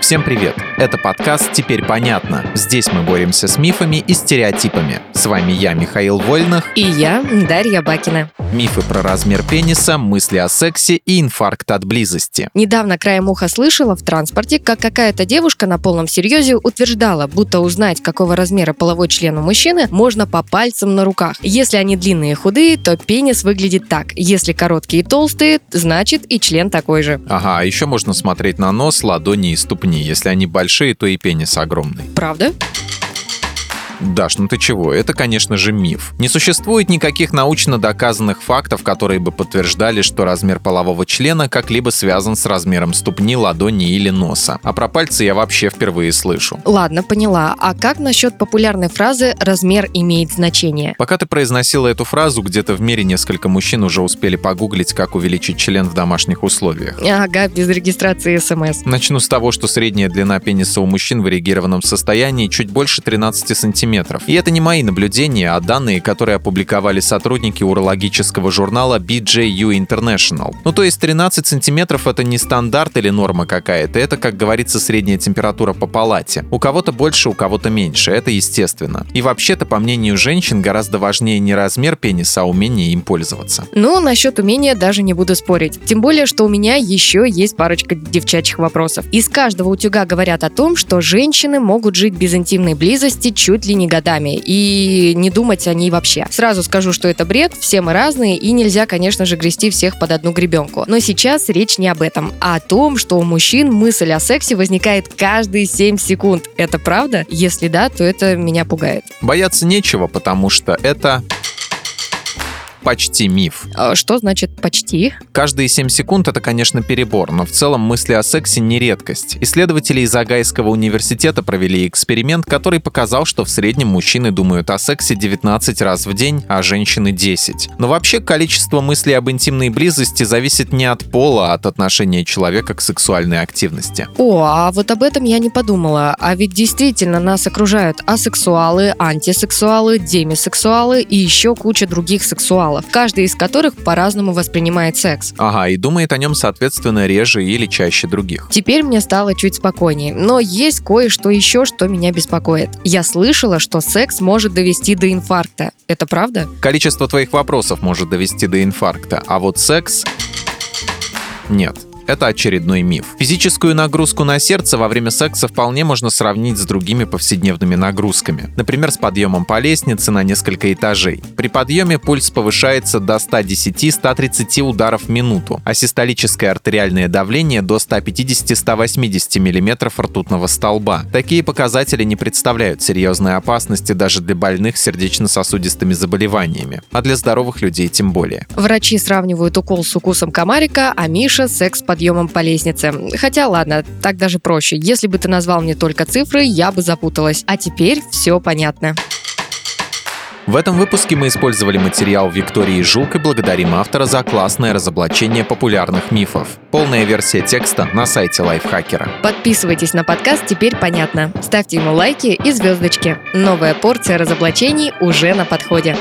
Всем привет! Это подкаст «Теперь понятно». Здесь мы боремся с мифами и стереотипами. С вами я, Михаил Вольных. И я, Дарья Бакина. Мифы про размер пениса, мысли о сексе и инфаркт от близости. Недавно краем уха слышала в транспорте, как какая-то девушка на полном серьезе утверждала, будто узнать, какого размера половой член у мужчины, можно по пальцам на руках. Если они длинные и худые, то пенис выглядит так. Если короткие и толстые, значит и член такой же. Ага, а еще можно смотреть на нос, ладони и ступни. Если они большие, то и пенис огромный. Правда? Даш, ну ты чего? Это, конечно же, миф. Не существует никаких научно доказанных фактов, которые бы подтверждали, что размер полового члена как-либо связан с размером ступни, ладони или носа. А про пальцы я вообще впервые слышу. Ладно, поняла. А как насчет популярной фразы «размер имеет значение»? Пока ты произносила эту фразу, где-то в мире несколько мужчин уже успели погуглить, как увеличить член в домашних условиях. Ага, без регистрации смс. Начну с того, что средняя длина пениса у мужчин в эрегированном состоянии чуть больше 13 сантиметров сантиметров. И это не мои наблюдения, а данные, которые опубликовали сотрудники урологического журнала BJU International. Ну то есть 13 сантиметров это не стандарт или норма какая-то, это, как говорится, средняя температура по палате. У кого-то больше, у кого-то меньше, это естественно. И вообще-то, по мнению женщин, гораздо важнее не размер пениса, а умение им пользоваться. Ну, насчет умения даже не буду спорить. Тем более, что у меня еще есть парочка девчачьих вопросов. Из каждого утюга говорят о том, что женщины могут жить без интимной близости чуть ли не годами и не думать о ней вообще. Сразу скажу, что это бред, все мы разные и нельзя, конечно же, грести всех под одну гребенку. Но сейчас речь не об этом, а о том, что у мужчин мысль о сексе возникает каждые 7 секунд. Это правда? Если да, то это меня пугает. Бояться нечего, потому что это почти миф. А что значит почти? Каждые 7 секунд это, конечно, перебор, но в целом мысли о сексе не редкость. Исследователи из Агайского университета провели эксперимент, который показал, что в среднем мужчины думают о сексе 19 раз в день, а женщины 10. Но вообще количество мыслей об интимной близости зависит не от пола, а от отношения человека к сексуальной активности. О, а вот об этом я не подумала. А ведь действительно нас окружают асексуалы, антисексуалы, демисексуалы и еще куча других сексуалов сексуалов, каждый из которых по-разному воспринимает секс. Ага, и думает о нем, соответственно, реже или чаще других. Теперь мне стало чуть спокойнее, но есть кое-что еще, что меня беспокоит. Я слышала, что секс может довести до инфаркта. Это правда? Количество твоих вопросов может довести до инфаркта, а вот секс... Нет это очередной миф. Физическую нагрузку на сердце во время секса вполне можно сравнить с другими повседневными нагрузками. Например, с подъемом по лестнице на несколько этажей. При подъеме пульс повышается до 110-130 ударов в минуту, а систолическое артериальное давление до 150-180 мм ртутного столба. Такие показатели не представляют серьезной опасности даже для больных сердечно-сосудистыми заболеваниями, а для здоровых людей тем более. Врачи сравнивают укол с укусом комарика, а Миша – секс под подъемом по лестнице. Хотя ладно, так даже проще. Если бы ты назвал мне только цифры, я бы запуталась. А теперь все понятно. В этом выпуске мы использовали материал Виктории Жук и благодарим автора за классное разоблачение популярных мифов. Полная версия текста на сайте Лайфхакера. Подписывайтесь на подкаст «Теперь понятно». Ставьте ему лайки и звездочки. Новая порция разоблачений уже на подходе.